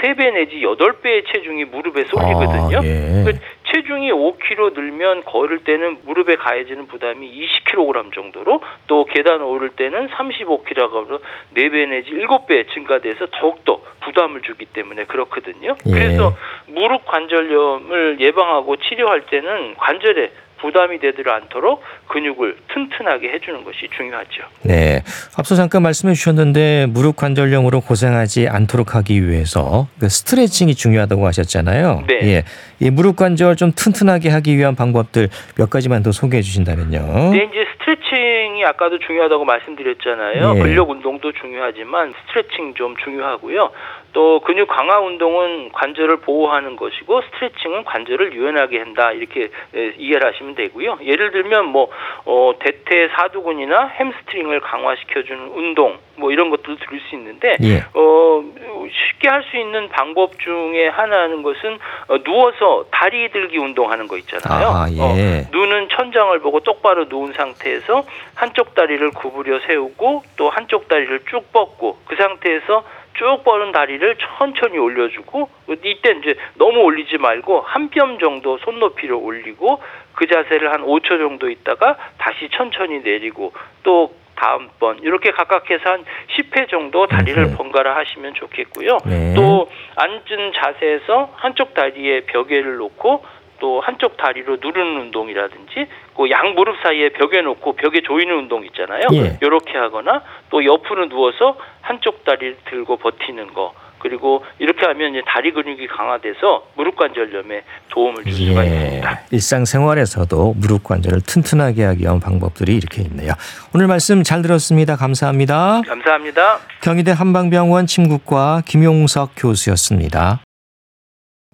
세 배 내지 여덟 배의 체중이 무릎에 쏠리거든요. 아, 예. 그 체중이 5kg 늘면 걸을 때는 무릎에 가해지는 부담이 20kg 정도로 또 계단 오를 때는 35kg으로 4배 내지 7배 증가돼서 더욱더 부담을 주기 때문에 그렇거든요. 예. 그래서 무릎 관절염을 예방하고 치료할 때는 관절에 부담이 되지 않도록 근육을 튼튼하게 해주는 것이 중요하죠. 네. 앞서 잠깐 말씀해 주셨는데 무릎 관절염으로 고생하지 않도록 하기 위해서 그 스트레칭이 중요하다고 하셨잖아요. 네. 예. 이 무릎 관절 좀 튼튼하게 하기 위한 방법들 몇 가지만 더 소개해 주신다면요. 네, 이제 스트레칭이 아까도 중요하다고 말씀드렸잖아요. 예. 근력 운동도 중요하지만 스트레칭 좀 중요하고요. 또 근육 강화 운동은 관절을 보호하는 것이고 스트레칭은 관절을 유연하게 한다 이렇게 에, 이해를 하시면 되고요. 예를 들면 뭐 어, 대퇴 사두근이나 hamstring을 강화시켜주는 운동 뭐 이런 것도 들을 수 있는데 예. 어, 쉽게 할 수 있는 방법 중에 하나는 것은 어, 누워서 다리 들기 운동하는 거 있잖아요. 아, 예. 어, 눈은 천장을 보고 똑바로 누운 상태에서 한쪽 다리를 구부려 세우고 또 한쪽 다리를 쭉 뻗고 그 상태에서 쭉 뻗은 다리를 천천히 올려주고 이때 이제 너무 올리지 말고 한 뼘 정도 손 높이로 올리고 그 자세를 한 5초 정도 있다가 다시 천천히 내리고 또 다음번 이렇게 각각 해서 한 10회 정도 다리를 음흠. 번갈아 하시면 좋겠고요. 네. 또 앉은 자세에서 한쪽 다리에 벽에를 놓고 또 한쪽 다리로 누르는 운동이라든지 그양 무릎 사이에 벽에 놓고 벽에 조이는 운동 있잖아요. 예. 이렇게 하거나 또 옆으로 누워서 한쪽 다리를 들고 버티는 거 그리고 이렇게 하면 이제 다리 근육이 강화돼서 무릎 관절염에 도움을 줄 수가 예. 있습니다. 일상생활에서도 무릎 관절을 튼튼하게 하기 위한 방법들이 이렇게 있네요. 오늘 말씀 잘 들었습니다. 감사합니다. 감사합니다. 경희대 한방병원 침구과 김용석 교수였습니다.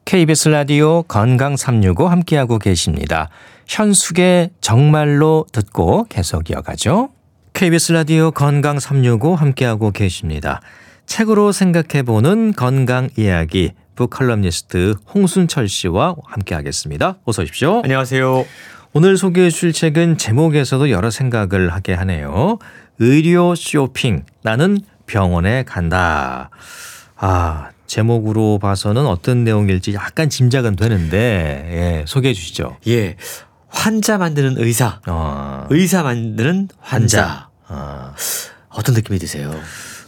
KBS 라디오 건강 365 함께하고 계십니다. 현숙의 정말로 듣고 계속 이어가죠. KBS 라디오 건강 365 함께하고 계십니다. 책으로 생각해보는 건강 이야기 북컬럼니스트 홍순철 씨와 함께하겠습니다. 어서 오십시오. 안녕하세요. 오늘 소개해 주실 책은 제목에서도 여러 생각을 하게 하네요. 의료 쇼핑. 나는 병원에 간다. 아, 제목으로 봐서는 어떤 내용일지 약간 짐작은 되는데, 예, 소개해 주시죠. 예. 환자 만드는 의사, 어, 의사 만드는 환자. 어, 어떤 느낌이 드세요?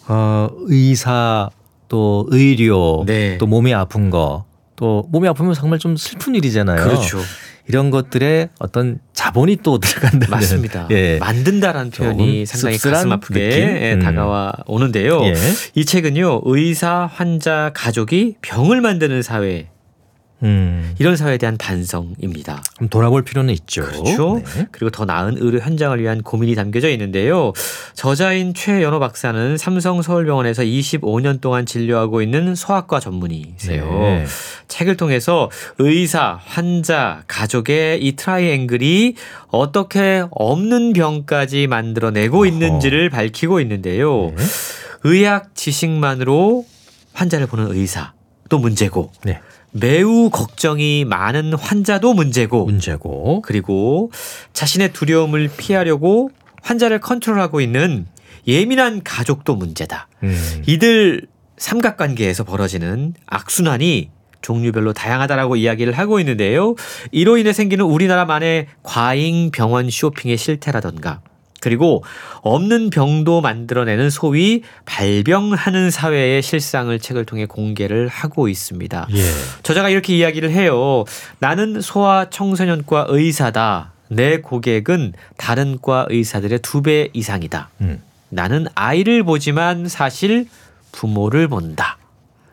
어, 의사, 또 의료, 네. 또 몸이 아픈 거, 또 몸이 아프면 정말 좀 슬픈 일이잖아요. 그렇죠. 이런 것들에 어떤 자본이 또 들어간다는 맞습니다. 예. 만든다라는 표현이 상당히 가슴 아프게? 예, 음. 다가와 오는데요. 예. 이 책은요 의사, 환자, 가족이 병을 만드는 사회 음. 이런 사회에 대한 반성입니다. 좀 돌아볼 필요는 있죠. 그렇죠. 네. 그리고 더 나은 의료 현장을 위한 고민이 담겨져 있는데요. 저자인 최연호 박사는 삼성 서울병원에서 25년 동안 진료하고 있는 소아과 전문의세요. 네. 책을 통해서 의사, 환자, 가족의 이 트라이앵글이 어떻게 없는 병까지 만들어내고 어허. 있는지를 밝히고 있는데요. 네. 의학 지식만으로 환자를 보는 의사 또 문제고 네. 매우 걱정이 많은 환자도 문제고 문제고. 그리고 자신의 두려움을 피하려고 환자를 컨트롤하고 있는 예민한 가족도 문제다. 음. 이들 삼각관계에서 벌어지는 악순환이 종류별로 다양하다라고 이야기를 하고 있는데요. 이로 인해 생기는 우리나라만의 과잉 병원 쇼핑의 실태라던가 그리고 없는 병도 만들어내는 소위 발병하는 사회의 실상을 책을 통해 공개를 하고 있습니다. 예. 저자가 이렇게 이야기를 해요. 나는 소아 청소년과 의사다. 내 고객은 다른 과 의사들의 두 배 이상이다. 음. 나는 아이를 보지만 사실 부모를 본다.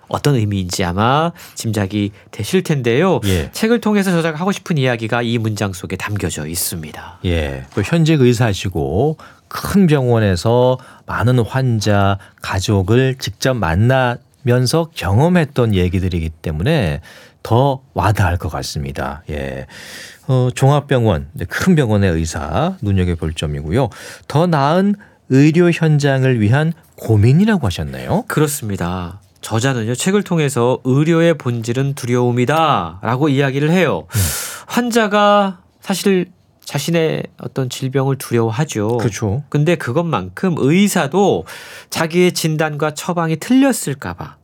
어떤 의미인지 아마 짐작이 되실 텐데요. 예. 책을 통해서 저자가 하고 싶은 이야기가 이 문장 속에 담겨져 있습니다. 예. 또 현직 의사시고 큰 병원에서 많은 환자, 가족을 직접 만나면서 경험했던 얘기들이기 때문에 더 와닿을 것 같습니다. 예. 어, 종합병원, 큰 병원의 의사 눈여겨볼 점이고요. 더 나은 의료 현장을 위한 고민이라고 하셨나요? 그렇습니다. 저자는요, 책을 통해서 의료의 본질은 두려움이다 라고 이야기를 해요. 환자가 사실 자신의 어떤 질병을 두려워하죠. 그렇죠. 근데 그것만큼 의사도 자기의 진단과 처방이 틀렸을까봐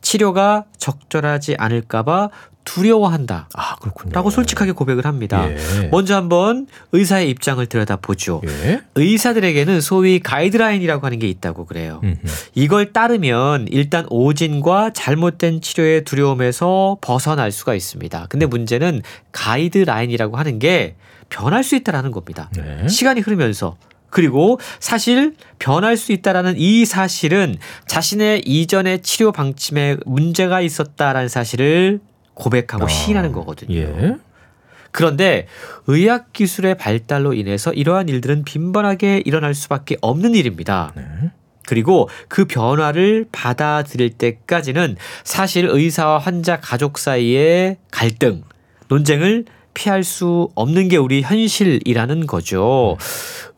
치료가 적절하지 않을까봐 두려워한다. 아, 그렇군요. 라고 솔직하게 고백을 합니다. 예. 먼저 한번 의사의 입장을 들여다보죠. 예. 의사들에게는 소위 가이드라인이라고 하는 게 있다고 그래요. 음, 음. 이걸 따르면 일단 오진과 잘못된 치료의 두려움에서 벗어날 수가 있습니다. 근데 문제는 가이드라인이라고 하는 게 변할 수 있다라는 겁니다. 네. 시간이 흐르면서 그리고 사실 변할 수 있다라는 이 사실은 자신의 이전의 치료 방침에 문제가 있었다라는 사실을 고백하고 아, 시인하는 거거든요. 예. 그런데 의학 기술의 발달로 인해서 이러한 일들은 빈번하게 일어날 수밖에 없는 일입니다. 네. 그리고 그 변화를 받아들일 때까지는 사실 의사와 환자 가족 사이의 갈등, 논쟁을 피할 수 없는 게 우리 현실이라는 거죠.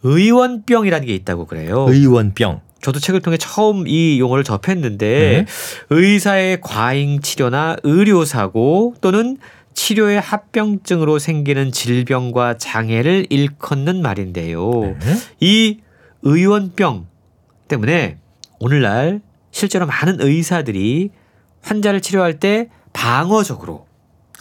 의원병이라는 게 있다고 그래요. 의원병. 저도 책을 통해 처음 이 용어를 접했는데 네. 의사의 과잉 치료나 의료 사고 또는 치료의 합병증으로 생기는 질병과 장애를 일컫는 말인데요. 네. 이 의원병 때문에 오늘날 실제로 많은 의사들이 환자를 치료할 때 방어적으로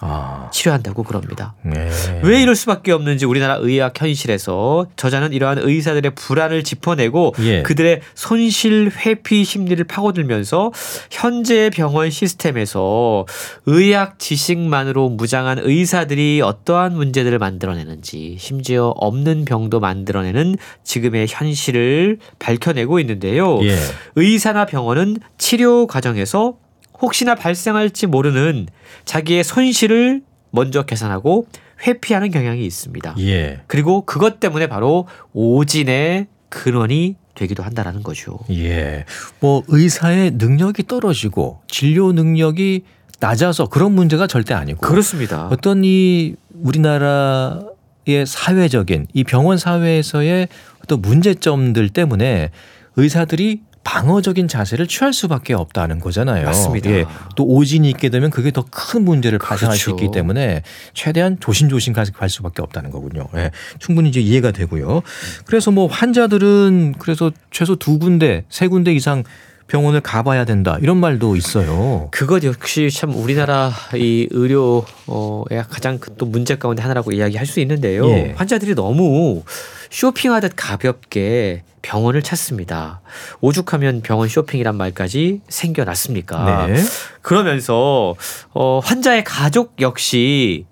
아. 치료한다고 그럽니다. 네. 왜 이럴 수밖에 없는지 우리나라 의학 현실에서 저자는 이러한 의사들의 불안을 짚어내고 예. 그들의 손실 회피 심리를 파고들면서 현재의 병원 시스템에서 의학 지식만으로 무장한 의사들이 어떠한 문제들을 만들어내는지 심지어 없는 병도 만들어내는 지금의 현실을 밝혀내고 있는데요. 예. 의사나 병원은 치료 과정에서 혹시나 발생할지 모르는 자기의 손실을 먼저 계산하고 회피하는 경향이 있습니다. 예. 그리고 그것 때문에 바로 오진의 근원이 되기도 한다라는 거죠. 예. 뭐 의사의 능력이 떨어지고 진료 능력이 낮아서 그런 문제가 절대 아니고 그렇습니다. 어떤 이 우리나라의 사회적인 이 병원 사회에서의 어떤 문제점들 때문에 의사들이 방어적인 자세를 취할 수밖에 없다는 거잖아요. 맞습니다. 예. 또 오진이 있게 되면 그게 더 큰 문제를 발생할 수 그렇죠. 있기 때문에 최대한 조심조심 가- 갈 수밖에 없다는 거군요. 예. 충분히 이제 이해가 되고요. 그래서 뭐 환자들은 그래서 최소 두 군데, 세 군데 이상 병원을 가봐야 된다 이런 말도 있어요. 그것 역시 참 우리나라 이 의료의 가장 큰또 문제 가운데 하나라고 이야기할 수 있는데요. 예. 환자들이 너무 쇼핑하듯 가볍게 병원을 찾습니다. 오죽하면 병원 쇼핑이란 말까지 생겨났습니까? 네. 그러면서 어, 환자의 가족 역시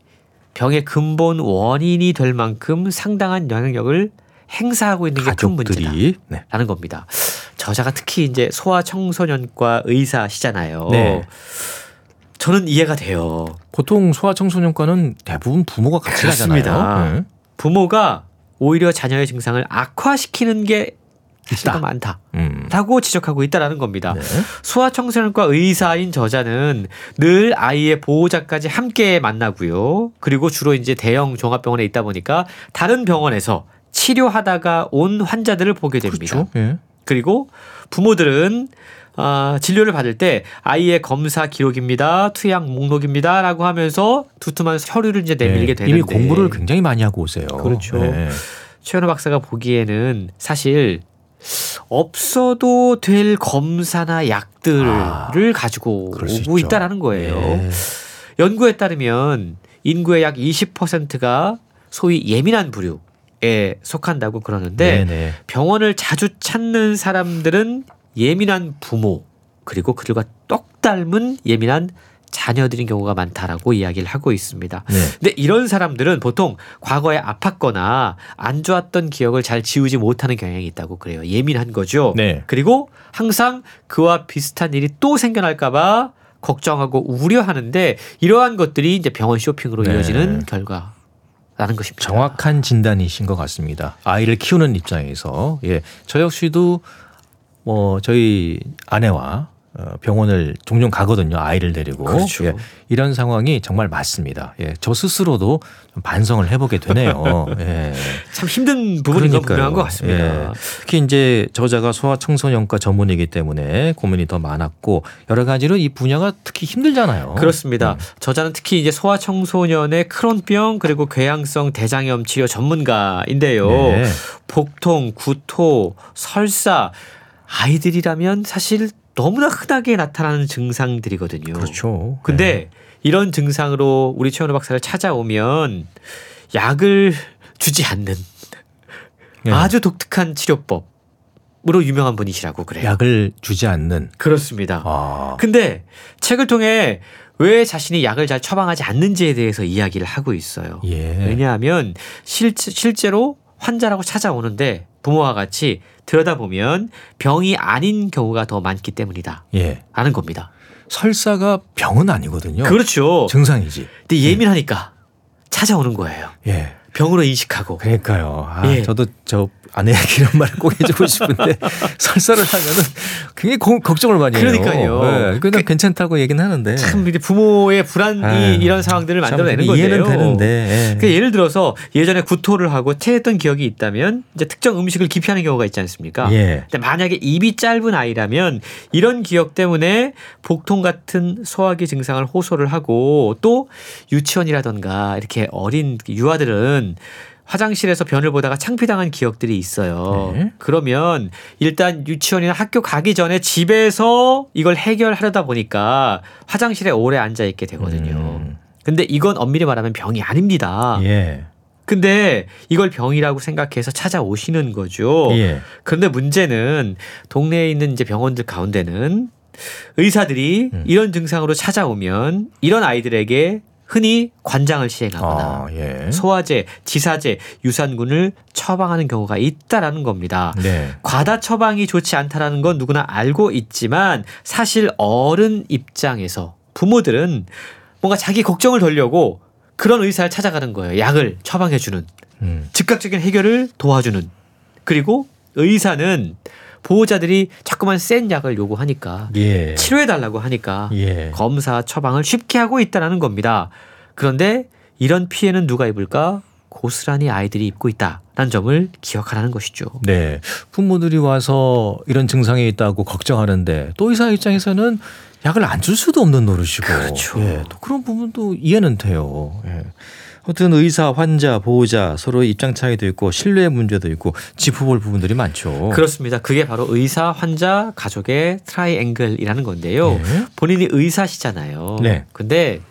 병의 근본 원인이 될 만큼 상당한 영향력을 행사하고 있는 게 큰 문제다. 가족들이 네. 라는 겁니다. 저자가 특히 이제 소아 청소년과 의사시잖아요. 네. 저는 이해가 돼요. 보통 소아 청소년과는 대부분 부모가 같이 그렇습니다. 가잖아요. 네. 부모가 오히려 자녀의 증상을 악화시키는 게 사실 더. 많다. 음. 라고 지적하고 있다라는 겁니다. 네. 소아청소년과 의사인 저자는 늘 아이의 보호자까지 함께 만나고요. 그리고 주로 이제 대형 종합병원에 있다 보니까 다른 병원에서 치료하다가 온 환자들을 보게 됩니다. 그렇죠. 예. 그리고 부모들은 아, 진료를 받을 때 아이의 검사 기록입니다, 투약 목록입니다라고 하면서 두툼한 서류를 이제 내밀게 네. 되는데 이미 공부를 굉장히 많이 하고 오세요. 그렇죠. 네. 최현우 박사가 보기에는 사실 없어도 될 검사나 약들을 아, 가지고 오고. 있다라는 거예요. 네. 연구에 따르면 인구의 약 20%가 소위 예민한 부류 에 속한다고 그러는데 네, 네. 병원을 자주 찾는 사람들은 예민한 부모 그리고 그들과 똑 닮은 예민한 자녀들인 경우가 많다라고 이야기를 하고 있습니다. 네. 근데 이런 사람들은 보통 과거에 아팠거나 안 좋았던 기억을 잘 지우지 못하는 경향이 있다고 그래요. 예민한 거죠. 네. 그리고 항상 그와 비슷한 일이 또 생겨날까봐 걱정하고 우려하는데 이러한 것들이 이제 병원 쇼핑으로 네. 이어지는 결과 라는 것입니다. 정확한 진단이신 것 같습니다. 아이를 키우는 입장에서 예, 저 역시도 뭐 저희 아내와 어, 병원을 종종 가거든요. 아이를 데리고 그렇죠. 예, 이런 상황이 정말 맞습니다. 예, 저 스스로도 좀 반성을 해보게 되네요. 예. 참 힘든 그러니까요. 분명한 것 같습니다. 예. 특히 이제 저자가 소아청소년과 전문이기 때문에 고민이 더 많았고 여러 가지로 이 분야가 특히 힘들잖아요. 그렇습니다. 음. 저자는 특히 이제 소아청소년의 크론병 그리고 궤양성 대장염 치료 전문가인데요. 네. 복통, 구토, 설사 아이들이라면 사실 너무나 흔하게 나타나는 증상들이거든요. 그렇죠. 근데 이런 증상으로 우리 최원호 박사를 찾아오면 약을 주지 않는 네. 아주 독특한 치료법으로 유명한 분이시라고 그래요. 약을 주지 않는 그렇습니다. 아. 근데 책을 통해 왜 자신이 약을 잘 처방하지 않는지에 대해서 이야기를 하고 있어요. 예. 왜냐하면 실, 실제로 환자라고 찾아오는데 부모와 같이 들여다보면 병이 아닌 경우가 더 많기 때문이다. 예. 라는 겁니다. 설사가 병은 아니거든요. 그렇죠. 증상이지. 근데 예민하니까 찾아오는 거예요. 예. 병으로 인식하고. 그러니까요. 아, 예. 저도 저 아내에게 이런 말을 꼭 해주고 싶은데 설사를 하면은 굉장히 고- 걱정을 많이 해요. 그러니까요. 예. 그냥 괜찮다고 얘기는 하는데. 참 이제 부모의 불안이 아유, 이런 상황들을 참 만들어내는 이해는 건데요. 되는데. 예. 그 예를 들어서 예전에 구토를 하고 체했던 기억이 있다면 이제 특정 음식을 기피하는 경우가 있지 않습니까? 예. 근데 만약에 입이 짧은 아이라면 이런 기억 때문에 복통 같은 소화기 증상을 호소를 하고 또 유치원이라던가 이렇게 어린 유아들은 화장실에서 변을 보다가 창피당한 기억들이 있어요. 네. 그러면 일단 유치원이나 학교 가기 전에 집에서 이걸 해결하려다 보니까 화장실에 오래 앉아 있게 되거든요. 음. 근데 이건 엄밀히 말하면 병이 아닙니다. 예. 근데 이걸 병이라고 생각해서 찾아오시는 거죠. 예. 그런데 문제는 동네에 있는 이제 병원들 가운데는 의사들이 음. 이런 증상으로 찾아오면 이런 아이들에게 흔히 관장을 시행하거나 아, 예. 소화제, 지사제, 유산균을 처방하는 경우가 있다라는 겁니다. 네. 과다 처방이 좋지 않다라는 건 누구나 알고 있지만 사실 어른 입장에서 부모들은 뭔가 자기 걱정을 덜려고 그런 의사를 찾아가는 거예요. 약을 처방해 주는 음. 즉각적인 해결을 도와주는 그리고 의사는 보호자들이 자꾸만 센 약을 요구하니까 예. 치료해 달라고 하니까 예. 검사 처방을 쉽게 하고 있다라는 겁니다. 그런데 이런 피해는 누가 입을까? 고스란히 아이들이 입고 있다라는 점을 기억하라는 것이죠. 네. 부모들이 와서 이런 증상이 있다고 걱정하는데 또 의사 입장에서는 약을 안 줄 수도 없는 노릇이고. 그렇죠. 예. 또 그런 부분도 이해는 돼요. 예. 아무튼 의사, 환자, 보호자 서로 입장 차이도 있고 신뢰의 문제도 있고 짚어볼 부분들이 많죠. 그렇습니다. 그게 바로 의사, 환자, 가족의 트라이앵글이라는 건데요. 예. 본인이 의사시잖아요. 네. 근데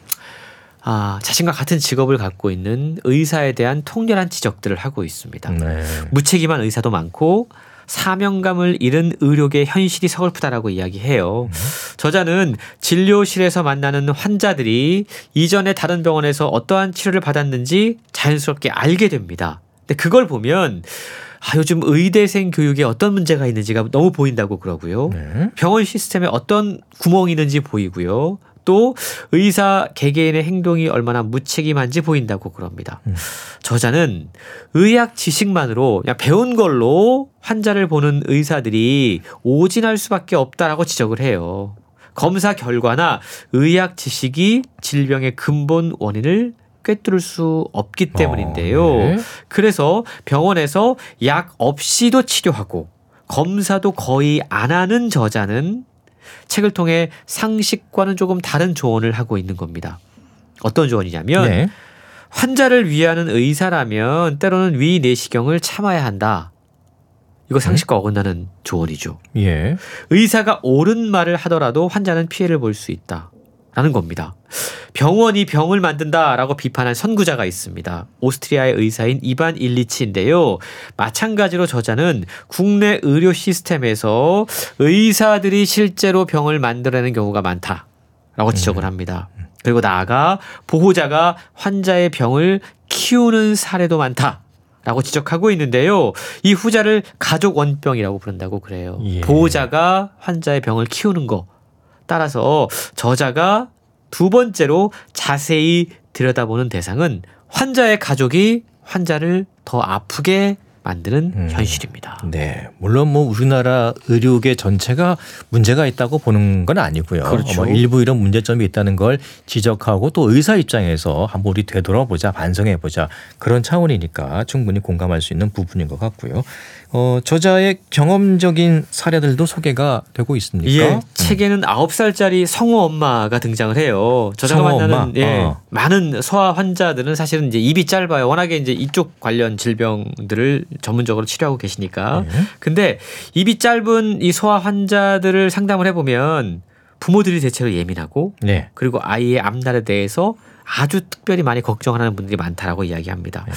아, 자신과 같은 직업을 갖고 있는 의사에 대한 통렬한 지적들을 하고 있습니다. 네. 무책임한 의사도 많고 사명감을 잃은 의료계 현실이 서글프다라고 이야기해요. 저자는 진료실에서 만나는 환자들이 이전에 다른 병원에서 어떠한 치료를 받았는지 자연스럽게 알게 됩니다. 근데 그걸 보면 아, 요즘 의대생 교육에 어떤 문제가 있는지가 너무 보인다고 그러고요. 네. 병원 시스템에 어떤 구멍이 있는지 보이고요. 또 의사 개개인의 행동이 얼마나 무책임한지 보인다고 그럽니다. 음. 저자는 의학 지식만으로 그냥 배운 걸로 환자를 보는 의사들이 오진할 수밖에 없다라고 지적을 해요. 검사 결과나 의학 지식이 질병의 근본 원인을 꿰뚫을 수 없기 때문인데요. 어, 네. 그래서 병원에서 약 없이도 치료하고 검사도 거의 안 하는 저자는 책을 통해 상식과는 조금 다른 조언을 하고 있는 겁니다. 어떤 조언이냐면 네. 환자를 위하는 의사라면 때로는 위 내시경을 참아야 한다. 이거 상식과 어긋나는 조언이죠. 예. 의사가 옳은 말을 하더라도 환자는 피해를 볼 수 있다. 라는 겁니다. 병원이 병을 만든다라고 비판한 선구자가 있습니다. 오스트리아의 의사인 이반 일리치인데요. 마찬가지로 저자는 국내 의료 시스템에서 의사들이 실제로 병을 만들어내는 경우가 많다라고 지적을 합니다. 그리고 나아가 보호자가 환자의 병을 키우는 사례도 많다. 라고 지적하고 있는데요. 이 후자를 가족 원병이라고 부른다고 그래요. 예. 보호자가 환자의 병을 키우는 거. 따라서 저자가 두 번째로 자세히 들여다보는 대상은 환자의 가족이 환자를 더 아프게 만드는 음. 현실입니다. 네. 물론 뭐 우리나라 의료계 전체가 문제가 있다고 보는 건 아니고요. 그렇죠. 뭐 일부 이런 문제점이 있다는 걸 지적하고 또 의사 입장에서 한번 우리 되돌아보자, 반성해보자 그런 차원이니까 충분히 공감할 수 있는 부분인 것 같고요. 어, 저자의 경험적인 사례들도 소개가 되고 있습니까? 예, 음. 책에는 아홉 살짜리 성우 엄마가 등장을 해요. 저자가 만나는 엄마? 예, 어. 많은 소아 환자들은 사실은 이제 입이 짧아요. 워낙에 이제 이쪽 관련 질병들을 전문적으로 치료하고 계시니까. 네. 근데 입이 짧은 이 소아 환자들을 상담을 해 보면 부모들이 대체로 예민하고 네. 그리고 아이의 앞날에 대해서 아주 특별히 많이 걱정하는 분들이 많다라고 이야기합니다. 네.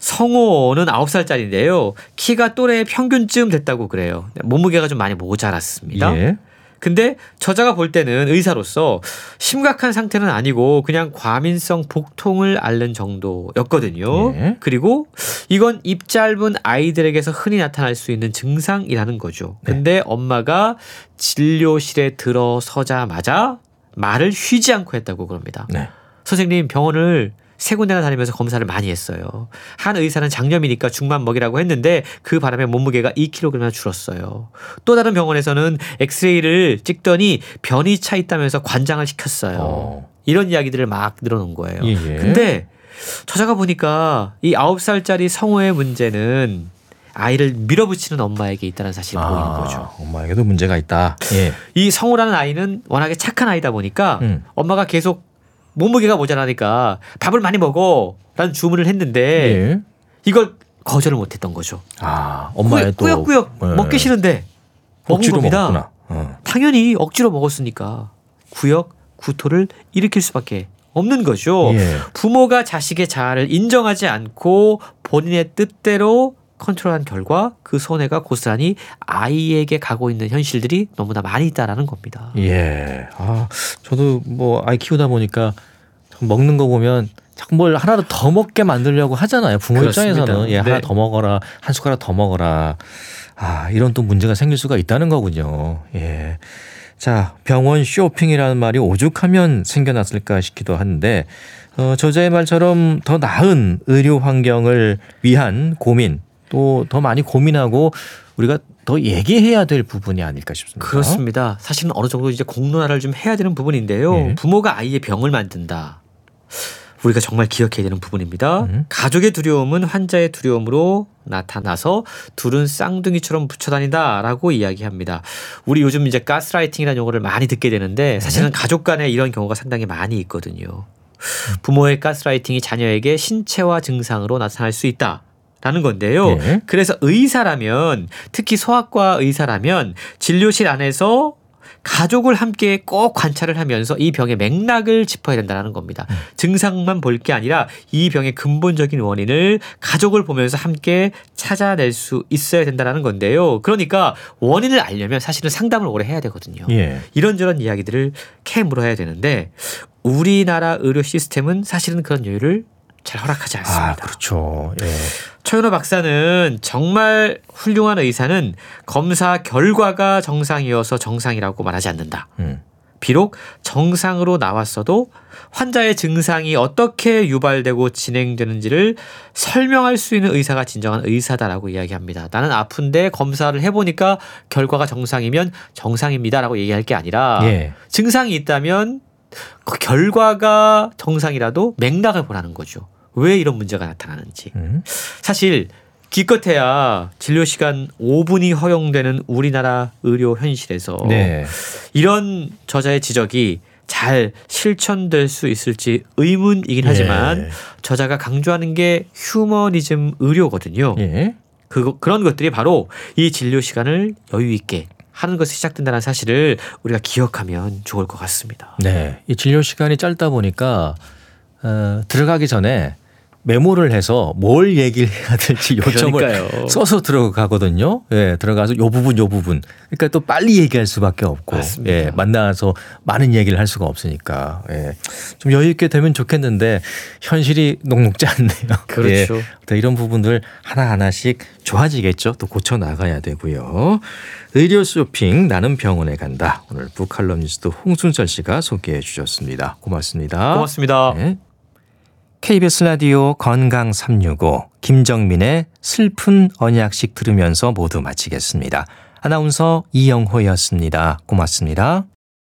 성호는 아홉 살짜리인데요. 키가 또래 평균쯤 됐다고 그래요. 몸무게가 좀 많이 모자랐습니다. 예. 근데 저자가 볼 때는 의사로서 심각한 상태는 아니고 그냥 과민성 복통을 앓는 정도였거든요. 예. 그리고 이건 입 짧은 아이들에게서 흔히 나타날 수 있는 증상이라는 거죠. 네. 근데 엄마가 진료실에 들어서자마자 말을 쉬지 않고 했다고 그럽니다. 네. 선생님 병원을 세 군데나 다니면서 검사를 많이 했어요. 한 의사는 장염이니까 죽만 먹이라고 했는데 그 바람에 몸무게가 2kg이나 줄었어요. 또 다른 병원에서는 엑스레이를 찍더니 변이 차 있다면서 관장을 시켰어요. 어. 이런 이야기들을 막 늘어놓은 거예요. 예, 예. 근데 저자가 보니까 이 9살짜리 성호의 문제는 아이를 밀어붙이는 엄마에게 있다는 사실을 보이는 거죠. 엄마에게도 문제가 있다. 예. 이 성우라는 아이는 워낙에 착한 아이다 보니까 음. 엄마가 계속 몸무게가 모자라니까 밥을 많이 먹어 라는 주문을 했는데 예. 이걸 거절을 못했던 거죠. 아, 엄마의 또 꾸역꾸역 예. 먹기 싫은데 억지로 겁니다. 먹었구나. 어. 당연히 억지로 먹었으니까 구역 구토를 일으킬 수밖에 없는 거죠. 예. 부모가 자식의 자아를 인정하지 않고 본인의 뜻대로 컨트롤한 결과 그 손해가 고스란히 아이에게 가고 있는 현실들이 너무나 많이 있다라는 겁니다. 예. 아, 저도 뭐 아이 키우다 보니까 먹는 거 보면 자꾸 뭘 하나 더 먹게 만들려고 하잖아요. 부모 그렇습니다. 입장에서는 예, 하나 네. 더 먹어라, 한 숟가락 더 먹어라. 아, 이런 또 문제가 생길 수가 있다는 거군요. 예. 자, 병원 쇼핑이라는 말이 오죽하면 생겨났을까 싶기도 한데, 어, 저자의 말처럼 더 나은 의료 환경을 위한 고민, 또 더 많이 고민하고 우리가 더 얘기해야 될 부분이 아닐까 싶습니다. 그렇습니다. 사실은 어느 정도 이제 공론화를 좀 해야 되는 부분인데요. 네. 부모가 아이의 병을 만든다. 우리가 정말 기억해야 되는 부분입니다. 음. 가족의 두려움은 환자의 두려움으로 나타나서 둘은 쌍둥이처럼 붙여 다닌다라고 이야기합니다. 우리 요즘 이제 가스라이팅이라는 용어를 많이 듣게 되는데 사실은 가족 간에 이런 경우가 상당히 많이 있거든요. 부모의 가스라이팅이 자녀에게 신체화 증상으로 나타날 수 있다. 라는 건데요. 네. 그래서 의사라면 특히 소아과 의사라면 진료실 안에서 가족을 함께 꼭 관찰을 하면서 이 병의 맥락을 짚어야 된다는 겁니다. 음. 증상만 볼 게 아니라 이 병의 근본적인 원인을 가족을 보면서 함께 찾아낼 수 있어야 된다는 건데요. 그러니까 원인을 알려면 사실은 상담을 오래 해야 되거든요. 예. 이런저런 이야기들을 캐 물어야 되는데 우리나라 의료 시스템은 사실은 그런 여유를 잘 허락하지 않습니다. 아, 그렇죠. 예. 최윤호 박사는 정말 훌륭한 의사는 검사 결과가 정상이어서 정상이라고 말하지 않는다. 음. 비록 정상으로 나왔어도 환자의 증상이 어떻게 유발되고 진행되는지를 설명할 수 있는 의사가 진정한 의사다라고 이야기합니다. 나는 아픈데 검사를 해보니까 결과가 정상이면 정상입니다라고 얘기할 게 아니라 예. 증상이 있다면 그 결과가 정상이라도 맥락을 보라는 거죠. 왜 이런 문제가 나타나는지. 음. 사실 기껏해야 진료 시간 5분이 허용되는 우리나라 의료 현실에서 네. 이런 저자의 지적이 잘 실천될 수 있을지 의문이긴 하지만 예. 저자가 강조하는 게 휴머니즘 의료거든요. 예. 그 그런 것들이 바로 이 진료 시간을 여유 있게 하는 것이 시작된다는 사실을 우리가 기억하면 좋을 것 같습니다. 네. 이 진료 시간이 짧다 보니까 어, 들어가기 전에 메모를 해서 뭘 얘기를 해야 될지 요점을 그러니까요. 써서 들어가거든요. 예, 들어가서 요 부분 요 부분. 그러니까 또 빨리 얘기할 수밖에 없고, 맞습니다. 예, 만나서 많은 얘기를 할 수가 없으니까, 예, 좀 여유 있게 되면 좋겠는데 현실이 녹록지 않네요. 그렇죠. 예, 또 이런 부분들 하나 하나씩 좋아지겠죠. 또 고쳐 나가야 되고요. 의료 쇼핑 나는 병원에 간다. 오늘 북칼럼니스트 홍순철 씨가 소개해 주셨습니다. 고맙습니다. 고맙습니다. 네. KBS 라디오 건강 365 김정민의 슬픈 언약식 들으면서 모두 마치겠습니다. 아나운서 이영호였습니다. 고맙습니다.